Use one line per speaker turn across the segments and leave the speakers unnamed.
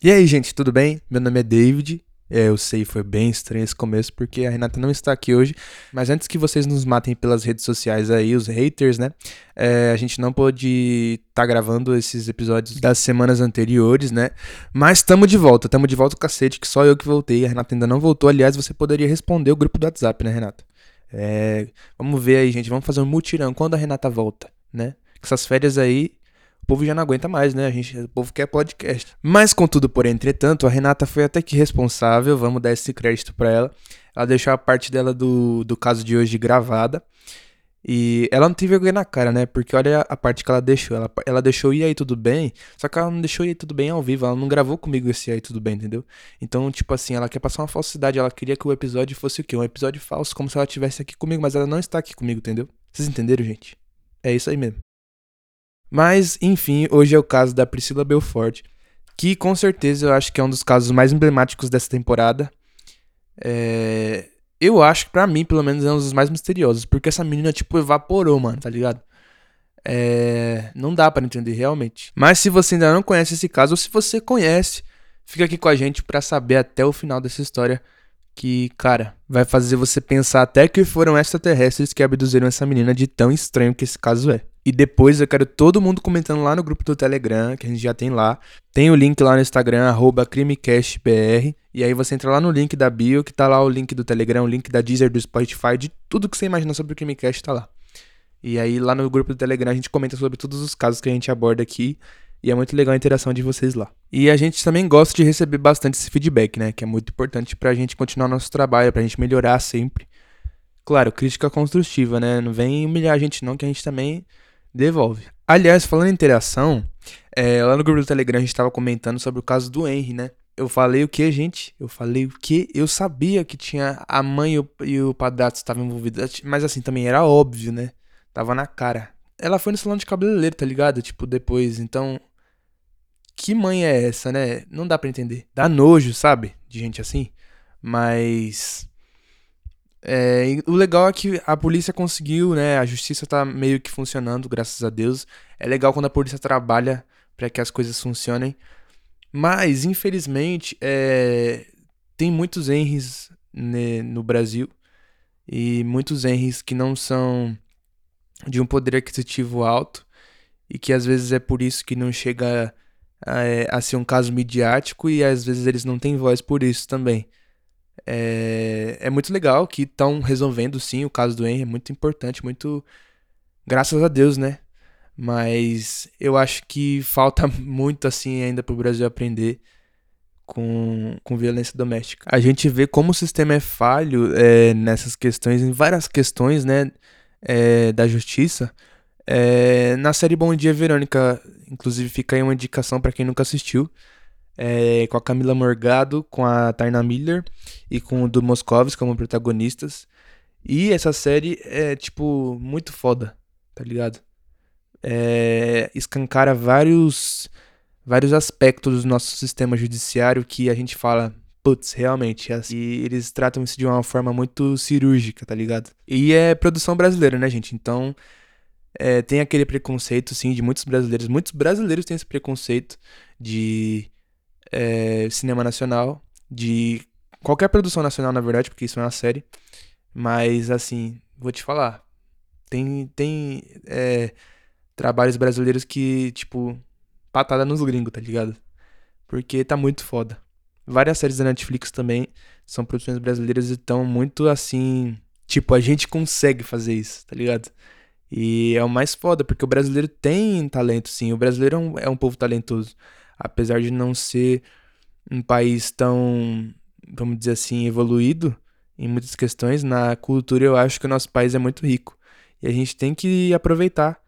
E aí, gente, tudo bem? Meu nome é David. É, eu sei, foi bem estranho esse começo porque a Renata não está aqui hoje. Mas antes que vocês nos matem pelas redes sociais aí, os haters, né? É, a gente não pôde estar tá gravando esses episódios das semanas anteriores, né? Mas estamos de volta, estamos de volta o cacete, que só eu que voltei. A Renata ainda não voltou. Aliás, você poderia responder o grupo do WhatsApp, né, Renata? É, vamos ver aí, gente. Vamos fazer um mutirão. Quando a Renata volta, né? Essas férias aí povo já não aguenta mais, né? A gente, o povo quer podcast. Mas contudo, porém, entretanto, a Renata foi até que responsável, vamos dar esse crédito para ela. Ela deixou a parte dela do, do caso de hoje gravada. E ela não teve vergonha na cara, né? Porque olha a parte que ela deixou. Ela, ela deixou e aí tudo bem, só que ela não deixou e aí tudo bem ao vivo. Ela não gravou comigo esse aí tudo bem, entendeu? Então, tipo assim, ela quer passar uma falsidade. Ela queria que o episódio fosse o quê? Um episódio falso, como se ela estivesse aqui comigo, mas ela não está aqui comigo, entendeu? Vocês entenderam, gente? É isso aí mesmo. Mas, enfim, hoje é o caso da Priscila Belfort, que com certeza eu acho que é um dos casos mais emblemáticos dessa temporada. É... Eu acho que pra mim, pelo menos, é um dos mais misteriosos, porque essa menina, tipo, evaporou, mano, tá ligado? É... Não dá para entender realmente. Mas se você ainda não conhece esse caso, ou se você conhece, fica aqui com a gente para saber até o final dessa história que, cara, vai fazer você pensar até que foram extraterrestres que abduziram essa menina de tão estranho que esse caso é. E depois eu quero todo mundo comentando lá no grupo do Telegram, que a gente já tem lá. Tem o link lá no Instagram, arroba crimecastbr. E aí você entra lá no link da bio, que tá lá o link do Telegram, o link da Deezer, do Spotify, de tudo que você imagina sobre o Crimecast tá lá. E aí lá no grupo do Telegram a gente comenta sobre todos os casos que a gente aborda aqui. E é muito legal a interação de vocês lá. E a gente também gosta de receber bastante esse feedback, né? Que é muito importante pra gente continuar nosso trabalho, pra gente melhorar sempre. Claro, crítica construtiva, né? Não vem humilhar a gente não, que a gente também devolve. Aliás, falando em interação, é, lá no grupo do Telegram a gente tava comentando sobre o caso do Henry, né? Eu falei o que, gente? Eu falei o que? Eu sabia que tinha a mãe e o, e o padrasto estavam envolvidos, mas assim, também era óbvio, né? Tava na cara. Ela foi no salão de cabeleireiro, tá ligado? Tipo, depois, então que mãe é essa, né? Não dá para entender. Dá nojo, sabe? De gente assim. Mas. É, o legal é que a polícia conseguiu, né? A justiça tá meio que funcionando, graças a Deus. É legal quando a polícia trabalha para que as coisas funcionem. Mas, infelizmente, é, tem muitos Henrys né, no Brasil. E muitos Henrys que não são de um poder aquisitivo alto. E que às vezes é por isso que não chega é, a ser um caso midiático e às vezes eles não têm voz por isso também. É, é muito legal que estão resolvendo sim o caso do Henry, é muito importante, muito. Graças a Deus, né? Mas eu acho que falta muito assim ainda para o Brasil aprender com, com violência doméstica. A gente vê como o sistema é falho é, nessas questões, em várias questões, né? É, da justiça. É, na série Bom Dia Verônica, inclusive fica aí uma indicação para quem nunca assistiu. É, com a Camila Morgado, com a Taina Miller e com o do Moscovis como protagonistas. E essa série é, tipo, muito foda, tá ligado? É, escancara vários, vários aspectos do nosso sistema judiciário que a gente fala, putz, realmente. É e eles tratam isso de uma forma muito cirúrgica, tá ligado? E é produção brasileira, né, gente? Então é, tem aquele preconceito, sim, de muitos brasileiros. Muitos brasileiros têm esse preconceito de é, cinema nacional, de qualquer produção nacional, na verdade, porque isso é uma série. Mas, assim, vou te falar. Tem, tem é, trabalhos brasileiros que, tipo, patada nos gringos, tá ligado? Porque tá muito foda. Várias séries da Netflix também são produções brasileiras e estão muito assim. Tipo, a gente consegue fazer isso, tá ligado? E é o mais foda, porque o brasileiro tem talento, sim. O brasileiro é um, é um povo talentoso. Apesar de não ser um país tão, vamos dizer assim, evoluído em muitas questões, na cultura eu acho que o nosso país é muito rico. E a gente tem que aproveitar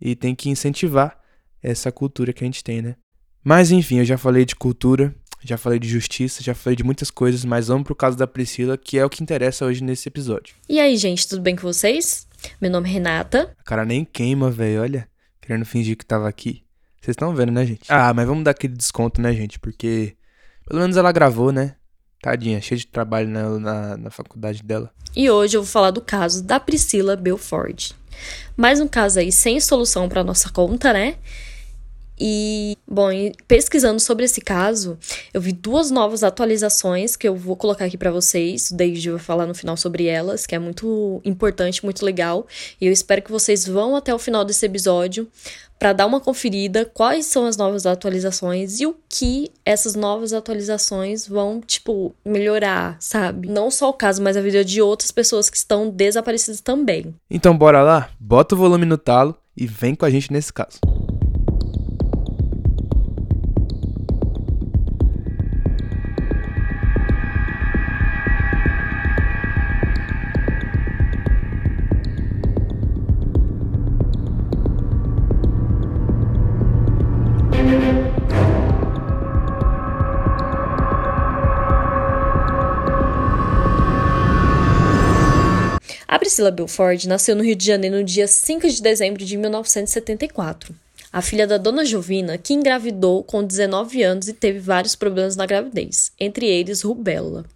e tem que incentivar essa cultura que a gente tem, né? Mas enfim, eu já falei de cultura, já falei de justiça, já falei de muitas coisas, mas vamos pro caso da Priscila, que é o que interessa hoje nesse episódio.
E aí, gente, tudo bem com vocês? Meu nome é Renata.
A cara nem queima, velho, olha. Querendo fingir que tava aqui. Vocês estão vendo, né, gente? Ah, mas vamos dar aquele desconto, né, gente? Porque pelo menos ela gravou, né? Tadinha, cheia de trabalho na, na, na faculdade dela.
E hoje eu vou falar do caso da Priscila Belford. Mais um caso aí sem solução para nossa conta, né? E, bom, pesquisando sobre esse caso, eu vi duas novas atualizações que eu vou colocar aqui para vocês. O David vai falar no final sobre elas, que é muito importante, muito legal. E eu espero que vocês vão até o final desse episódio para dar uma conferida quais são as novas atualizações e o que essas novas atualizações vão, tipo, melhorar, sabe? Não só o caso, mas a vida de outras pessoas que estão desaparecidas também.
Então, bora lá? Bota o volume no talo e vem com a gente nesse caso.
Priscila Belford nasceu no Rio de Janeiro no dia 5 de dezembro de 1974. A filha da dona Jovina, que engravidou com 19 anos e teve vários problemas na gravidez, entre eles rubéola.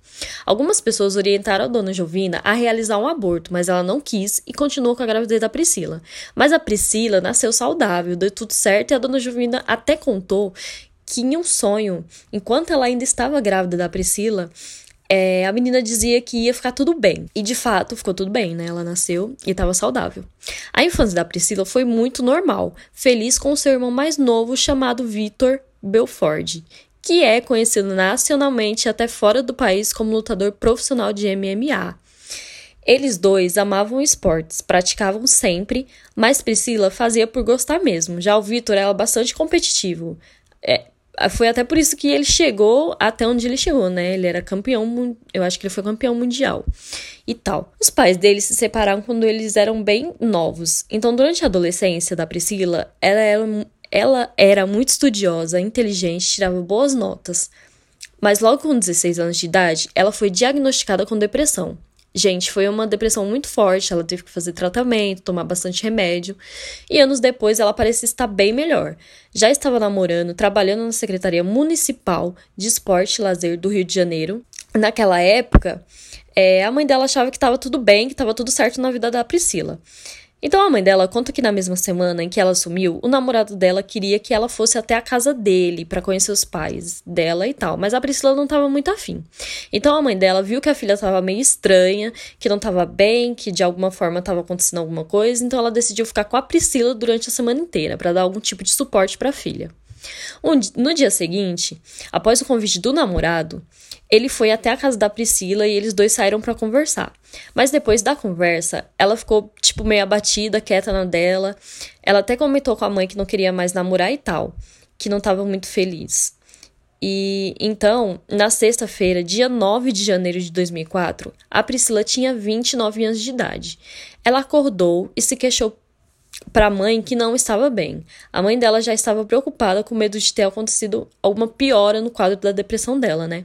Algumas pessoas orientaram a dona Jovina a realizar um aborto, mas ela não quis e continuou com a gravidez da Priscila. Mas a Priscila nasceu saudável, deu tudo certo e a dona Jovina até contou que em um sonho, enquanto ela ainda estava grávida da Priscila, é, a menina dizia que ia ficar tudo bem. E de fato, ficou tudo bem, né? Ela nasceu e estava saudável. A infância da Priscila foi muito normal, feliz com seu irmão mais novo chamado Vitor Belford, que é conhecido nacionalmente até fora do país como lutador profissional de MMA. Eles dois amavam esportes, praticavam sempre, mas Priscila fazia por gostar mesmo. Já o Vitor era bastante competitivo. É, foi até por isso que ele chegou até onde ele chegou, né? Ele era campeão, eu acho que ele foi campeão mundial e tal. Os pais dele se separaram quando eles eram bem novos. Então, durante a adolescência da Priscila, ela era, ela era muito estudiosa, inteligente, tirava boas notas. Mas logo com 16 anos de idade, ela foi diagnosticada com depressão. Gente, foi uma depressão muito forte, ela teve que fazer tratamento, tomar bastante remédio, e anos depois ela parecia estar bem melhor. Já estava namorando, trabalhando na Secretaria Municipal de Esporte e Lazer do Rio de Janeiro. Naquela época, é, a mãe dela achava que estava tudo bem, que estava tudo certo na vida da Priscila. Então a mãe dela conta que na mesma semana em que ela sumiu, o namorado dela queria que ela fosse até a casa dele para conhecer os pais dela e tal, mas a Priscila não estava muito afim. Então a mãe dela viu que a filha estava meio estranha, que não estava bem, que de alguma forma estava acontecendo alguma coisa, então ela decidiu ficar com a Priscila durante a semana inteira para dar algum tipo de suporte para a filha. No dia seguinte, após o convite do namorado, ele foi até a casa da Priscila e eles dois saíram para conversar. Mas depois da conversa, ela ficou, tipo, meio abatida, quieta na dela. Ela até comentou com a mãe que não queria mais namorar e tal, que não estava muito feliz. E então, na sexta-feira, dia 9 de janeiro de 2004, a Priscila tinha 29 anos de idade. Ela acordou e se queixou para a mãe que não estava bem. A mãe dela já estava preocupada com medo de ter acontecido alguma piora no quadro da depressão dela, né?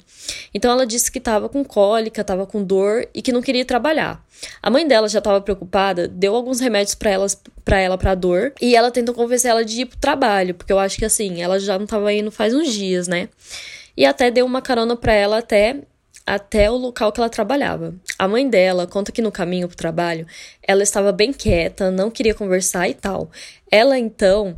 Então ela disse que estava com cólica, estava com dor e que não queria trabalhar. A mãe dela já estava preocupada, deu alguns remédios para ela para ela para dor e ela tentou convencer ela de ir pro trabalho, porque eu acho que assim, ela já não estava indo faz uns dias, né? E até deu uma carona para ela até até o local que ela trabalhava. A mãe dela conta que no caminho para o trabalho ela estava bem quieta, não queria conversar e tal. Ela então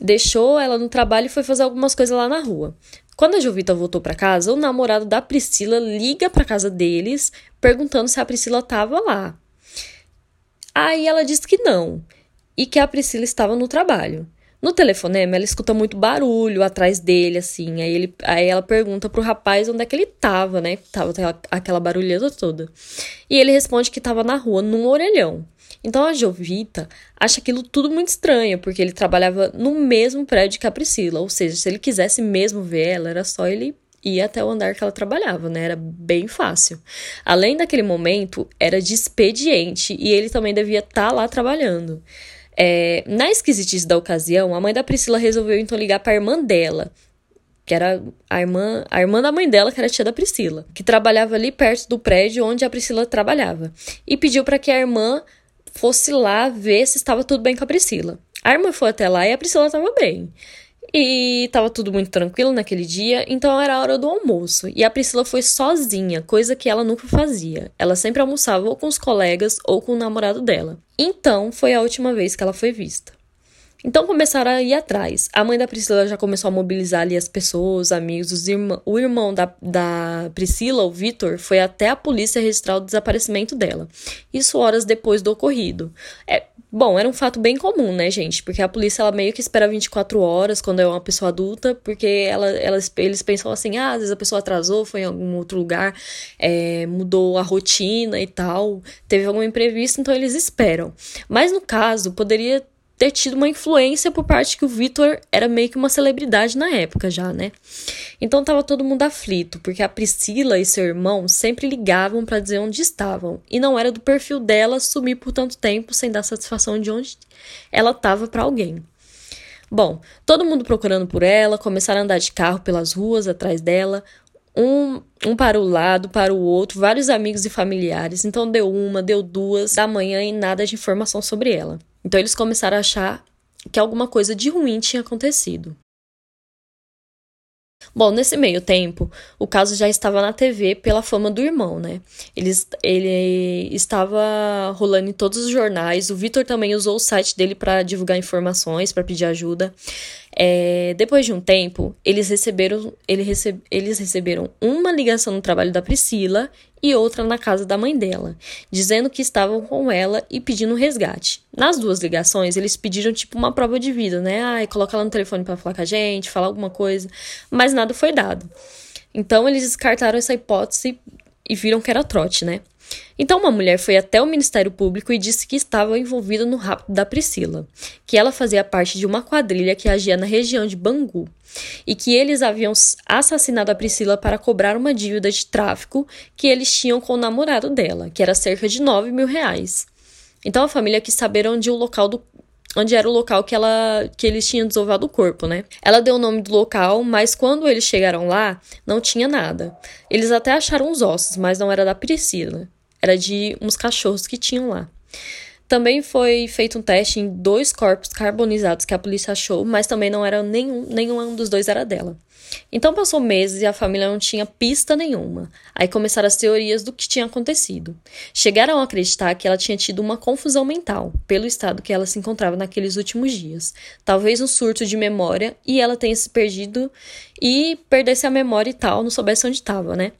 deixou ela no trabalho e foi fazer algumas coisas lá na rua. Quando a Jovita voltou para casa, o namorado da Priscila liga para casa deles perguntando se a Priscila estava lá. Aí ela diz que não e que a Priscila estava no trabalho. No telefonema, ela escuta muito barulho atrás dele, assim. Aí, ele, aí ela pergunta pro rapaz onde é que ele tava, né? Tava aquela, barulheta toda. E ele responde que tava na rua, num orelhão. Então a Jovita acha aquilo tudo muito estranho, porque ele trabalhava no mesmo prédio que a Priscila. Ou seja, se ele quisesse mesmo ver ela, era só ele ir até o andar que ela trabalhava, né? Era bem fácil. Além daquele momento, era de expediente e ele também devia estar tá lá trabalhando. É, na esquisitice da ocasião, a mãe da Priscila resolveu então ligar para a irmã dela, que era a irmã, a irmã da mãe dela, que era tia da Priscila, que trabalhava ali perto do prédio onde a Priscila trabalhava, e pediu para que a irmã fosse lá ver se estava tudo bem com a Priscila. A irmã foi até lá e a Priscila estava bem. E tava tudo muito tranquilo naquele dia, então era a hora do almoço. E a Priscila foi sozinha, coisa que ela nunca fazia. Ela sempre almoçava ou com os colegas ou com o namorado dela. Então foi a última vez que ela foi vista. Então começaram a ir atrás. A mãe da Priscila já começou a mobilizar ali as pessoas, os amigos, os irmãos. O irmão da, da Priscila, o Vitor, foi até a polícia registrar o desaparecimento dela. Isso horas depois do ocorrido. É, Bom, era um fato bem comum, né, gente? Porque a polícia ela meio que espera 24 horas quando é uma pessoa adulta, porque ela, ela, eles pensam assim: ah, às vezes a pessoa atrasou, foi em algum outro lugar, é, mudou a rotina e tal, teve algum imprevisto, então eles esperam. Mas no caso, poderia ter tido uma influência por parte que o Vitor era meio que uma celebridade na época já, né? Então tava todo mundo aflito, porque a Priscila e seu irmão sempre ligavam para dizer onde estavam, e não era do perfil dela sumir por tanto tempo sem dar satisfação de onde ela estava para alguém. Bom, todo mundo procurando por ela, começaram a andar de carro pelas ruas atrás dela, um, um para o lado, para o outro, vários amigos e familiares. Então deu uma, deu duas da manhã e nada de informação sobre ela. Então eles começaram a achar que alguma coisa de ruim tinha acontecido. Bom, nesse meio tempo, o caso já estava na TV pela fama do irmão, né? Ele, ele estava rolando em todos os jornais. O Vitor também usou o site dele para divulgar informações, para pedir ajuda. É, depois de um tempo, eles receberam, ele eles receberam uma ligação no trabalho da Priscila e outra na casa da mãe dela, dizendo que estavam com ela e pedindo resgate. Nas duas ligações, eles pediram tipo uma prova de vida, né? Ai, coloca ela no telefone para falar com a gente, falar alguma coisa, mas nada foi dado. Então eles descartaram essa hipótese e viram que era trote, né? Então, uma mulher foi até o Ministério Público e disse que estava envolvida no rapto da Priscila, que ela fazia parte de uma quadrilha que agia na região de Bangu e que eles haviam assassinado a Priscila para cobrar uma dívida de tráfico que eles tinham com o namorado dela, que era cerca de 9 mil reais. Então, a família quis saber onde o local do, onde era o local que ela que eles tinham desovado o corpo, né? Ela deu o nome do local, mas quando eles chegaram lá, não tinha nada. Eles até acharam os ossos, mas não era da Priscila era de uns cachorros que tinham lá. Também foi feito um teste em dois corpos carbonizados que a polícia achou, mas também não era nenhum, nenhum dos dois era dela. Então passou meses e a família não tinha pista nenhuma. Aí começaram as teorias do que tinha acontecido. Chegaram a acreditar que ela tinha tido uma confusão mental pelo estado que ela se encontrava naqueles últimos dias. Talvez um surto de memória e ela tenha se perdido e perdesse a memória e tal, não soubesse onde estava, né?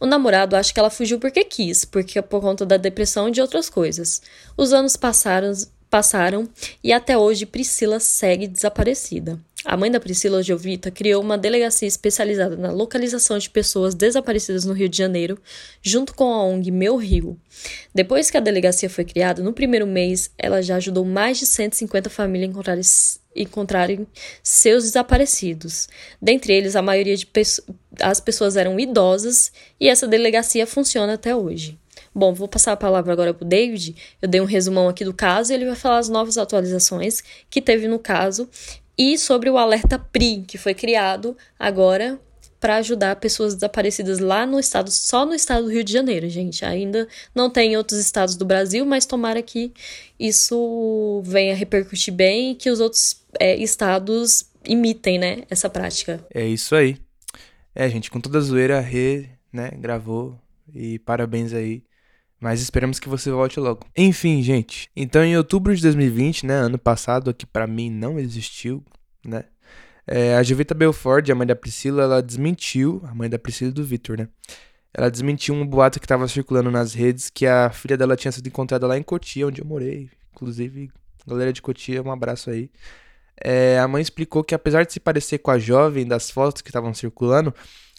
O namorado acha que ela fugiu porque quis, porque por conta da depressão e de outras coisas. Os anos passaram, passaram e até hoje Priscila segue desaparecida. A mãe da Priscila Giovita criou uma delegacia especializada na localização de pessoas desaparecidas no Rio de Janeiro, junto com a ONG Meu Rio. Depois que a delegacia foi criada, no primeiro mês, ela já ajudou mais de 150 famílias a encontrarem, encontrarem seus desaparecidos. Dentre eles, a maioria de as pessoas eram idosas e essa delegacia funciona até hoje. Bom, vou passar a palavra agora para o David. Eu dei um resumão aqui do caso e ele vai falar as novas atualizações que teve no caso e sobre o alerta PRI, que foi criado agora para ajudar pessoas desaparecidas lá no estado, só no estado do Rio de Janeiro, gente. Ainda não tem em outros estados do Brasil, mas tomara que isso venha repercutir bem e que os outros é, estados imitem, né, essa prática.
É isso aí. É, gente, com toda a zoeira, a Rê, né, gravou e parabéns aí mas esperamos que você volte logo. Enfim, gente. Então, em outubro de 2020, né, ano passado, que para mim não existiu, né? É, a Jovita Belford, a mãe da Priscila, ela desmentiu, a mãe da Priscila e do Victor, né? Ela desmentiu um boato que estava circulando nas redes que a filha dela tinha sido encontrada lá em Cotia, onde eu morei. Inclusive, galera de Cotia, um abraço aí. É, a mãe explicou que apesar de se parecer com a jovem das fotos que estavam circulando,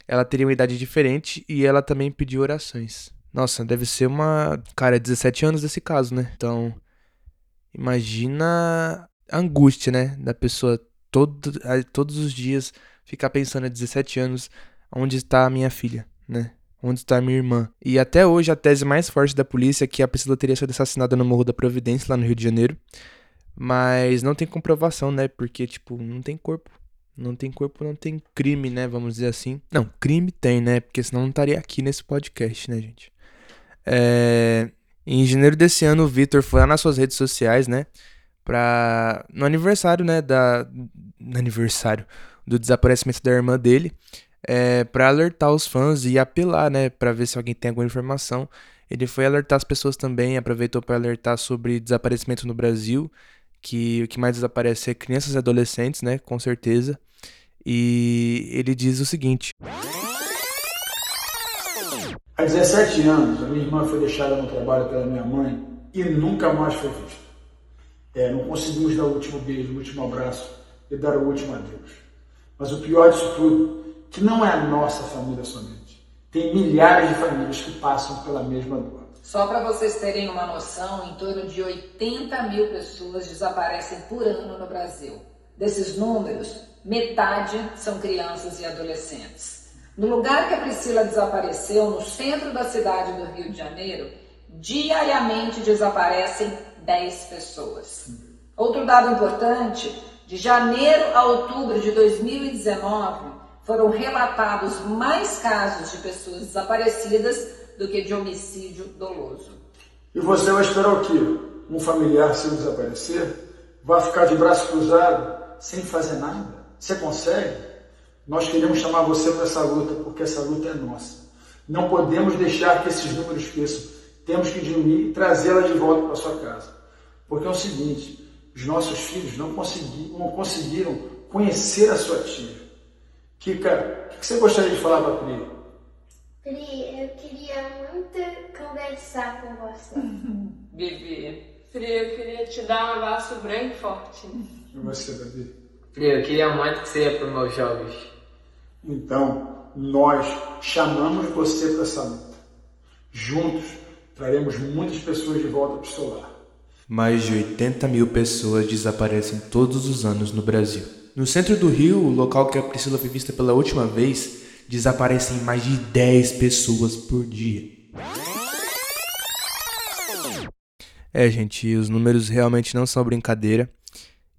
ela teria uma idade diferente e ela também pediu orações. Nossa, deve ser uma. Cara, é 17 anos desse caso, né? Então, imagina a angústia, né? Da pessoa todo, todos os dias ficar pensando a 17 anos onde está a minha filha, né? Onde está a minha irmã? E até hoje a tese mais forte da polícia é que a Priscila teria sido assassinada no Morro da Providência, lá no Rio de Janeiro. Mas não tem comprovação, né? Porque, tipo, não tem corpo. Não tem corpo, não tem crime, né? Vamos dizer assim. Não, crime tem, né? Porque senão não estaria aqui nesse podcast, né, gente? É, em janeiro desse ano, o Vitor foi lá nas suas redes sociais, né? Pra, no aniversário, né? Da, no aniversário do desaparecimento da irmã dele. É, para alertar os fãs e apelar, né? Pra ver se alguém tem alguma informação. Ele foi alertar as pessoas também, aproveitou para alertar sobre desaparecimento no Brasil, que o que mais desaparece é crianças e adolescentes, né? Com certeza. E ele diz o seguinte:
Há 17 anos, a minha irmã foi deixada no trabalho pela minha mãe e nunca mais foi vista. É, não conseguimos dar o último beijo, o último abraço e dar o último adeus. Mas o pior disso tudo, que não é a nossa família somente. Tem milhares de famílias que passam pela mesma dor.
Só para vocês terem uma noção, em torno de 80 mil pessoas desaparecem por ano no Brasil. Desses números, metade são crianças e adolescentes. No lugar que a Priscila desapareceu, no centro da cidade do Rio de Janeiro, diariamente desaparecem 10 pessoas. Outro dado importante: de janeiro a outubro de 2019, foram relatados mais casos de pessoas desaparecidas do que de homicídio doloso.
E você vai esperar o quê? Um familiar seu desaparecer? Vai ficar de braço cruzado, sem fazer nada? Você consegue? Nós queremos chamar você para essa luta, porque essa luta é nossa. Não podemos deixar que esses números cresçam. Temos que diminuir e trazê-la de volta para sua casa. Porque é o seguinte, os nossos filhos não, consegui, não conseguiram conhecer a sua tia. Kika, o que você gostaria de falar para a Pri?
Pri, eu queria muito conversar com você.
Bebê, Pri, eu queria te dar um abraço bem forte.
E você, Davi?
Pri, eu queria muito que você ia para os meus jogos.
Então, nós chamamos você para essa luta. Juntos, traremos muitas pessoas de volta para o solar.
Mais de 80 mil pessoas desaparecem todos os anos no Brasil. No centro do Rio, o local que a Priscila foi vista pela última vez, desaparecem mais de 10 pessoas por dia. É, gente, os números realmente não são brincadeira.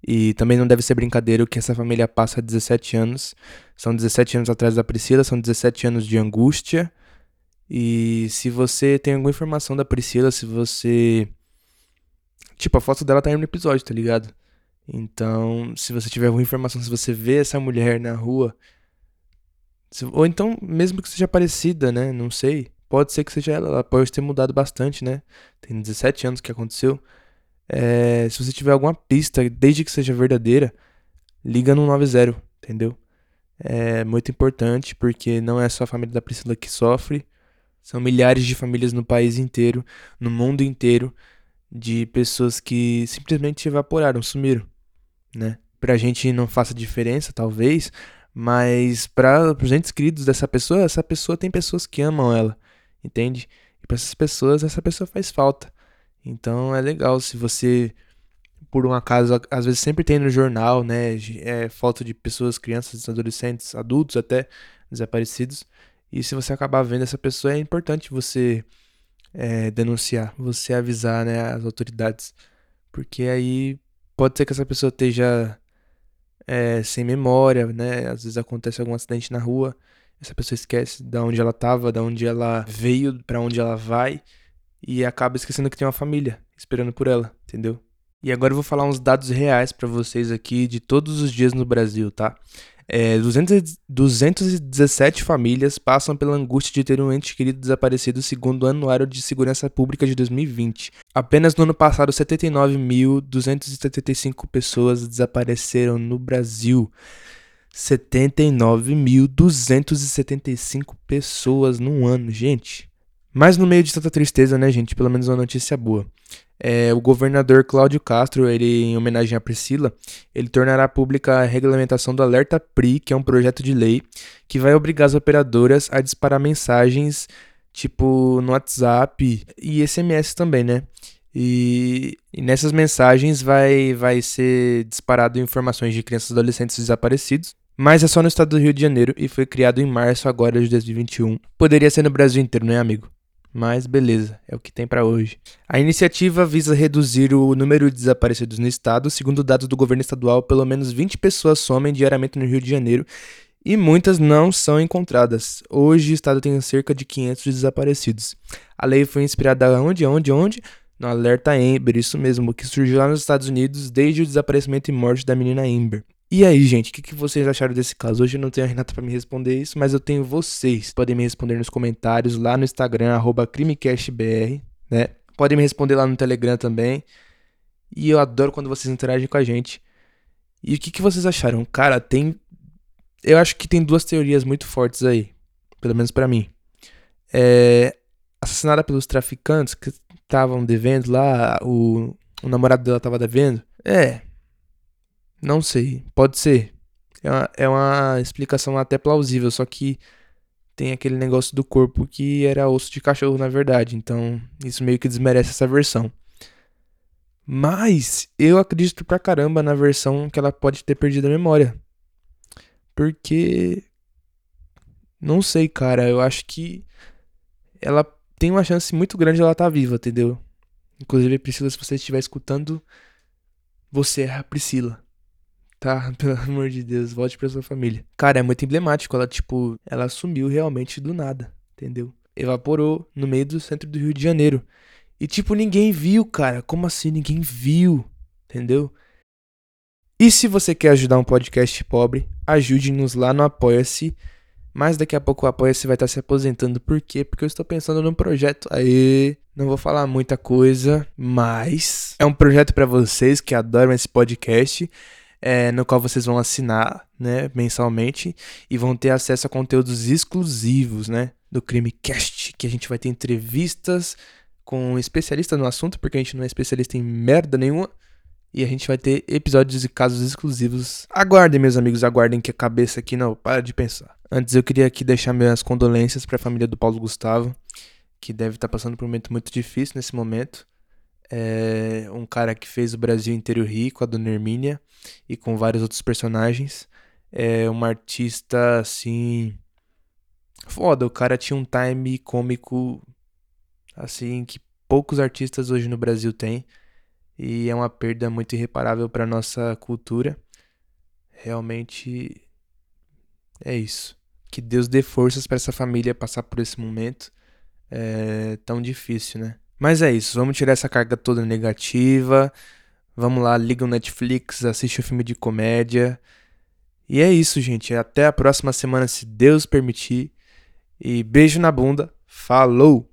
E também não deve ser brincadeira o que essa família passa há 17 anos. São 17 anos atrás da Priscila, são 17 anos de angústia. E se você tem alguma informação da Priscila, se você. Tipo, a foto dela tá aí no episódio, tá ligado? Então, se você tiver alguma informação, se você vê essa mulher na rua. Se... Ou então, mesmo que seja parecida, né? Não sei. Pode ser que seja ela. Ela pode ter mudado bastante, né? Tem 17 anos que aconteceu. É, se você tiver alguma pista, desde que seja verdadeira, liga no 90, entendeu? É muito importante porque não é só a família da Priscila que sofre, são milhares de famílias no país inteiro, no mundo inteiro, de pessoas que simplesmente evaporaram, sumiram, né? Pra gente não faça diferença, talvez, mas para os entes queridos dessa pessoa, essa pessoa tem pessoas que amam ela, entende? E para essas pessoas, essa pessoa faz falta. Então é legal se você, por um acaso, às vezes sempre tem no jornal, né? É, foto de pessoas, crianças, adolescentes, adultos até desaparecidos. E se você acabar vendo essa pessoa, é importante você é, denunciar, você avisar né, as autoridades. Porque aí pode ser que essa pessoa esteja é, sem memória, né? Às vezes acontece algum acidente na rua, essa pessoa esquece de onde ela estava, de onde ela veio, para onde ela vai e acaba esquecendo que tem uma família esperando por ela, entendeu? E agora eu vou falar uns dados reais para vocês aqui de todos os dias no Brasil, tá? É, 200, 217 famílias passam pela angústia de ter um ente querido desaparecido, segundo o Anuário de Segurança Pública de 2020. Apenas no ano passado, 79.275 pessoas desapareceram no Brasil. 79.275 pessoas num ano, gente. Mas no meio de tanta tristeza, né, gente, pelo menos uma notícia boa. É, o governador Cláudio Castro, ele, em homenagem a Priscila, ele tornará pública a regulamentação do Alerta PRI, que é um projeto de lei que vai obrigar as operadoras a disparar mensagens tipo no WhatsApp e SMS também, né? E, e, nessas mensagens vai, vai ser disparado informações de crianças e adolescentes desaparecidos. Mas é só no estado do Rio de Janeiro e foi criado em março agora de 2021. Poderia ser no Brasil inteiro, né, amigo? Mas beleza, é o que tem para hoje. A iniciativa visa reduzir o número de desaparecidos no estado. Segundo dados do governo estadual, pelo menos 20 pessoas somem diariamente no Rio de Janeiro e muitas não são encontradas. Hoje o estado tem cerca de 500 desaparecidos. A lei foi inspirada onde, onde, onde? No alerta Amber, isso mesmo, que surgiu lá nos Estados Unidos desde o desaparecimento e morte da menina Amber. E aí, gente, o que, que, vocês acharam desse caso? Hoje eu não tenho a Renata para me responder isso, mas eu tenho vocês. Podem me responder nos comentários lá no Instagram, crimecastbr, né? Podem me responder lá no Telegram também. E eu adoro quando vocês interagem com a gente. E o que, que vocês acharam? Cara, tem. Eu acho que tem duas teorias muito fortes aí. Pelo menos para mim. É. Assassinada pelos traficantes que estavam devendo lá, o, o namorado dela tava devendo. É. Não sei. Pode ser. É uma, é uma explicação até plausível, só que tem aquele negócio do corpo que era osso de cachorro, na verdade. Então, isso meio que desmerece essa versão. Mas eu acredito pra caramba na versão que ela pode ter perdido a memória. Porque. Não sei, cara. Eu acho que ela tem uma chance muito grande de ela estar tá viva, entendeu? Inclusive, Priscila, se você estiver escutando, você é a Priscila. Tá? Pelo amor de Deus, volte pra sua família. Cara, é muito emblemático. Ela, tipo, ela sumiu realmente do nada, entendeu? Evaporou no meio do centro do Rio de Janeiro. E, tipo, ninguém viu, cara. Como assim ninguém viu? Entendeu? E se você quer ajudar um podcast pobre, ajude-nos lá no Apoia-se. Mas daqui a pouco o Apoia-se vai estar se aposentando. Por quê? Porque eu estou pensando num projeto. Aí, não vou falar muita coisa, mas é um projeto para vocês que adoram esse podcast é, no qual vocês vão assinar, né, mensalmente e vão ter acesso a conteúdos exclusivos, né, do Crime Cast, que a gente vai ter entrevistas com um no assunto, porque a gente não é especialista em merda nenhuma. E a gente vai ter episódios e casos exclusivos. Aguardem, meus amigos, aguardem que a cabeça aqui não para de pensar. Antes eu queria aqui deixar minhas condolências para a família do Paulo Gustavo, que deve estar tá passando por um momento muito difícil nesse momento é um cara que fez o Brasil inteiro rir com a Dona Hermínia e com vários outros personagens. É uma artista assim. Foda, o cara tinha um time cômico assim que poucos artistas hoje no Brasil têm. E é uma perda muito irreparável para nossa cultura. Realmente é isso. Que Deus dê forças para essa família passar por esse momento é tão difícil, né? Mas é isso, vamos tirar essa carga toda negativa. Vamos lá, liga o Netflix, assiste o um filme de comédia. E é isso, gente. Até a próxima semana, se Deus permitir. E beijo na bunda. Falou!